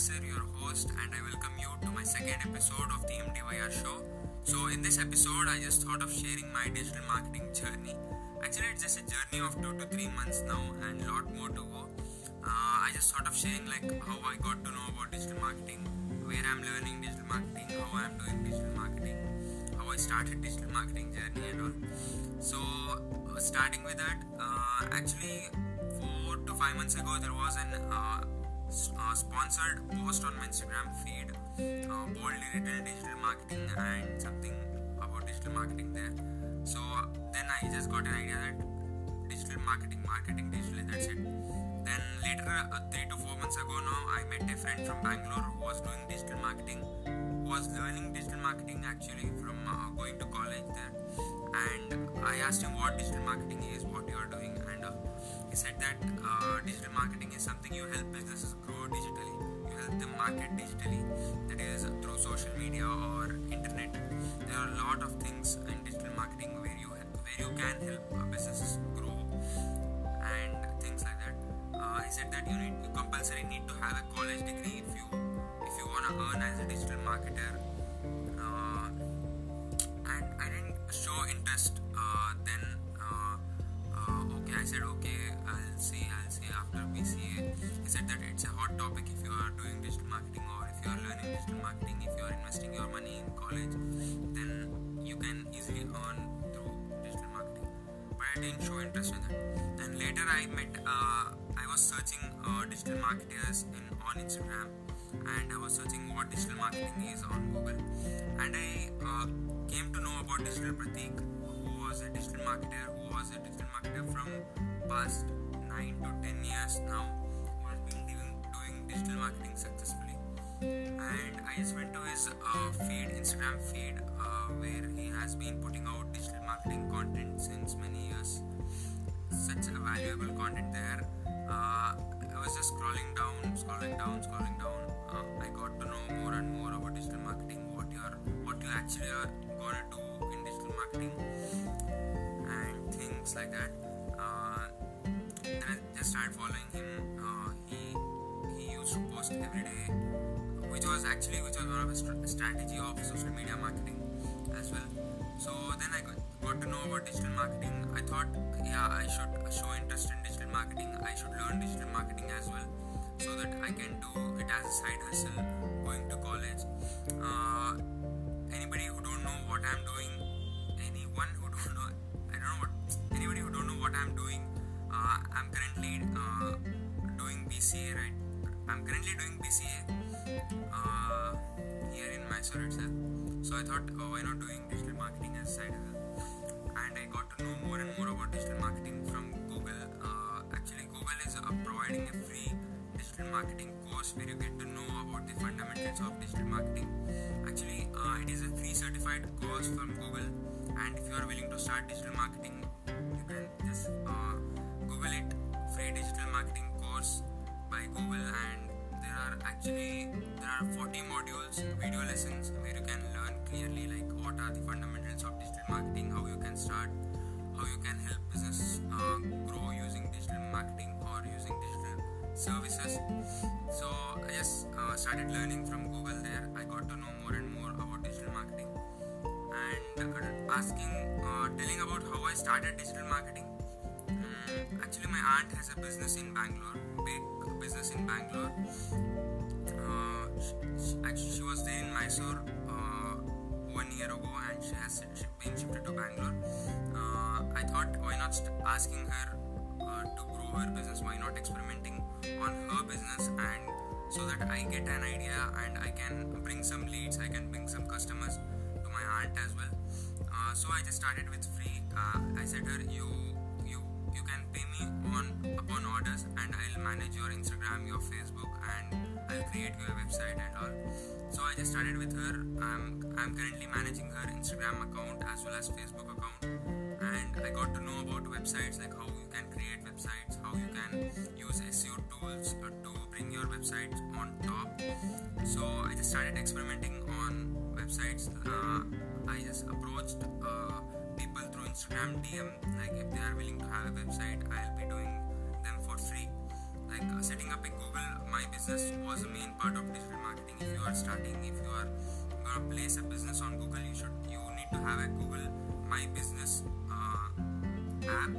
Yasir, your host, and I welcome you to my second episode of the MDYR show. So, in this episode, I just thought of sharing my digital marketing journey. Actually, it's just a journey of two to three months now, and a lot more to go. Uh, I just thought of sharing like how I got to know about digital marketing, where I'm learning digital marketing, how I'm doing digital marketing, how I started digital marketing journey, and all. So, uh, starting with that, uh, actually, four to five months ago, there was an uh, sponsored post on my Instagram feed, uh, boldly written digital marketing and something about digital marketing there. So then I just got an idea that digital marketing, marketing digitally, that's it. Then later, uh, three to four months ago now, I met a friend from Bangalore who was doing digital marketing, who was learning digital marketing actually from uh, going to college there. And I asked him what digital marketing is, what you are doing, and uh, he said that uh, digital marketing is something you help businesses grow digitally. You help them market digitally, that is through social media or internet. There are a lot of things in digital marketing where you where you can help businesses grow and things like that. Uh, he said that you need you compulsory need to have a college degree if you if you wanna earn as a digital marketer. Uh, and I didn't show interest uh, then. Okay, I said okay, I'll see, I'll see after BCA. He said that it's a hot topic if you are doing digital marketing or if you are learning digital marketing, if you are investing your money in college, then you can easily earn through digital marketing. But I didn't show interest in that. Then later I met, uh, I was searching uh, digital marketers in on Instagram and I was searching what digital marketing is on Google and I uh, came to know about Digital Pratik who was a digital marketer who was a from past 9 to 10 years now who has been doing, doing digital marketing successfully. And I just went to his uh, feed Instagram feed uh, where he has been putting out digital marketing content since many years. Such a valuable content there. Uh, I was just scrolling down scrolling down scrolling down. Uh, I got to know more and more about digital marketing what you are what you actually are gonna do in digital marketing and things like that. Then I just started following him. Uh, he he used to post every day, which was actually which was one of his strategy of social media marketing as well. So then I got to know about digital marketing. I thought, yeah, I should show interest in digital marketing. I should learn digital marketing as well, so that I can do it as a side hustle going currently doing BCA uh, here in Mysore itself. So I thought, oh, why not doing digital marketing as side hustle? And I got to know more and more about digital marketing from Google. Uh, actually, Google is uh, providing a free digital marketing course where you get to know about the fundamentals of digital marketing. Actually, uh, it is a free certified course from Google, and if you are willing to start digital marketing, you can just uh, Google it free digital marketing course by Google, and are actually there are 40 modules, video lessons where you can learn clearly like what are the fundamentals of digital marketing, how you can start, how you can help business uh, grow using digital marketing or using digital services. So I just uh, started learning from Google there. I got to know more and more about digital marketing and uh, asking, uh, telling about how I started digital marketing. Actually, my aunt has a business in Bangalore, big business in Bangalore. Uh, she, actually, she was there in Mysore uh, one year ago, and she has been shifted to Bangalore. Uh, I thought, why not asking her uh, to grow her business? Why not experimenting on her business and so that I get an idea and I can bring some leads, I can bring some customers to my aunt as well. Uh, so I just started with free. Uh, I said her, you upon orders, and I'll manage your Instagram, your Facebook, and I'll create your website and all. So I just started with her. I'm I'm currently managing her Instagram account as well as Facebook account, and I got to know about websites like how you can create websites, how you can use SEO tools to bring your website on top. So I just started experimenting on websites. Uh, I just approached uh, people through Instagram DM. Like if they are willing to have a website, I'll be doing. Like uh, setting up a Google my business was a main part of digital marketing. If you are starting, if you are gonna place a business on Google, you should you need to have a Google My Business uh, app.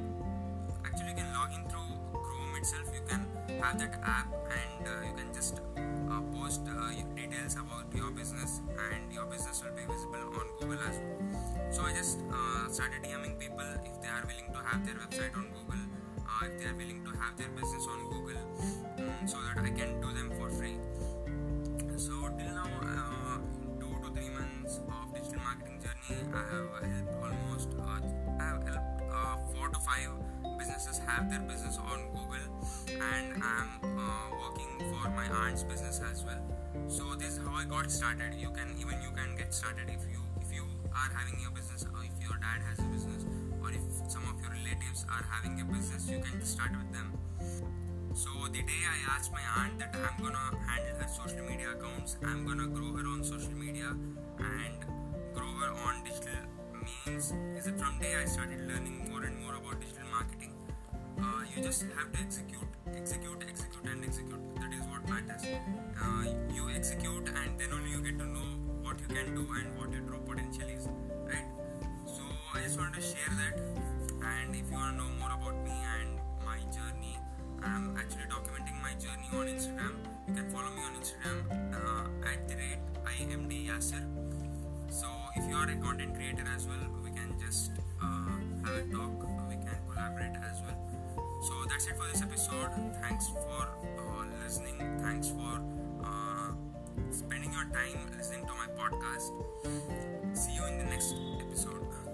Actually, you can log in through Chrome itself. You can have that app and uh, you can just uh, post uh, details about your business and your business will be visible on Google as well. So I just uh, started DMing people if they are willing to have their website on Google, uh, if they are willing to have their business on Google, um, so that I can do them for free. So till now, uh, two to three months of digital marketing journey, I have helped almost, uh, I have helped uh, four to five businesses have their business on Google, and I'm uh, working for my aunt's business as well. So this is how I got started. You can even you can get started if you if you are having a business or if your dad has a business or if some of your relatives are having a business you can start with them. So the day i asked my aunt that i'm gonna handle her social media accounts i'm gonna grow her on social media and grow her on digital means is it from day i started learning more and more about digital marketing. Uh, you just have to execute execute execute and execute. That is what matters. Uh, you execute and then only you get to know what you can do and what your true just wanted to share that. And if you want to know more about me and my journey i'm actually documenting my journey on instagram. You can follow me on instagram uh, at the rate imd yasir. So if you are a content creator as well we can just uh, have a talk we can collaborate as well. So that's it for this episode. Thanks for uh, listening. Thanks for spending your time listening to my podcast. See you in the next episode.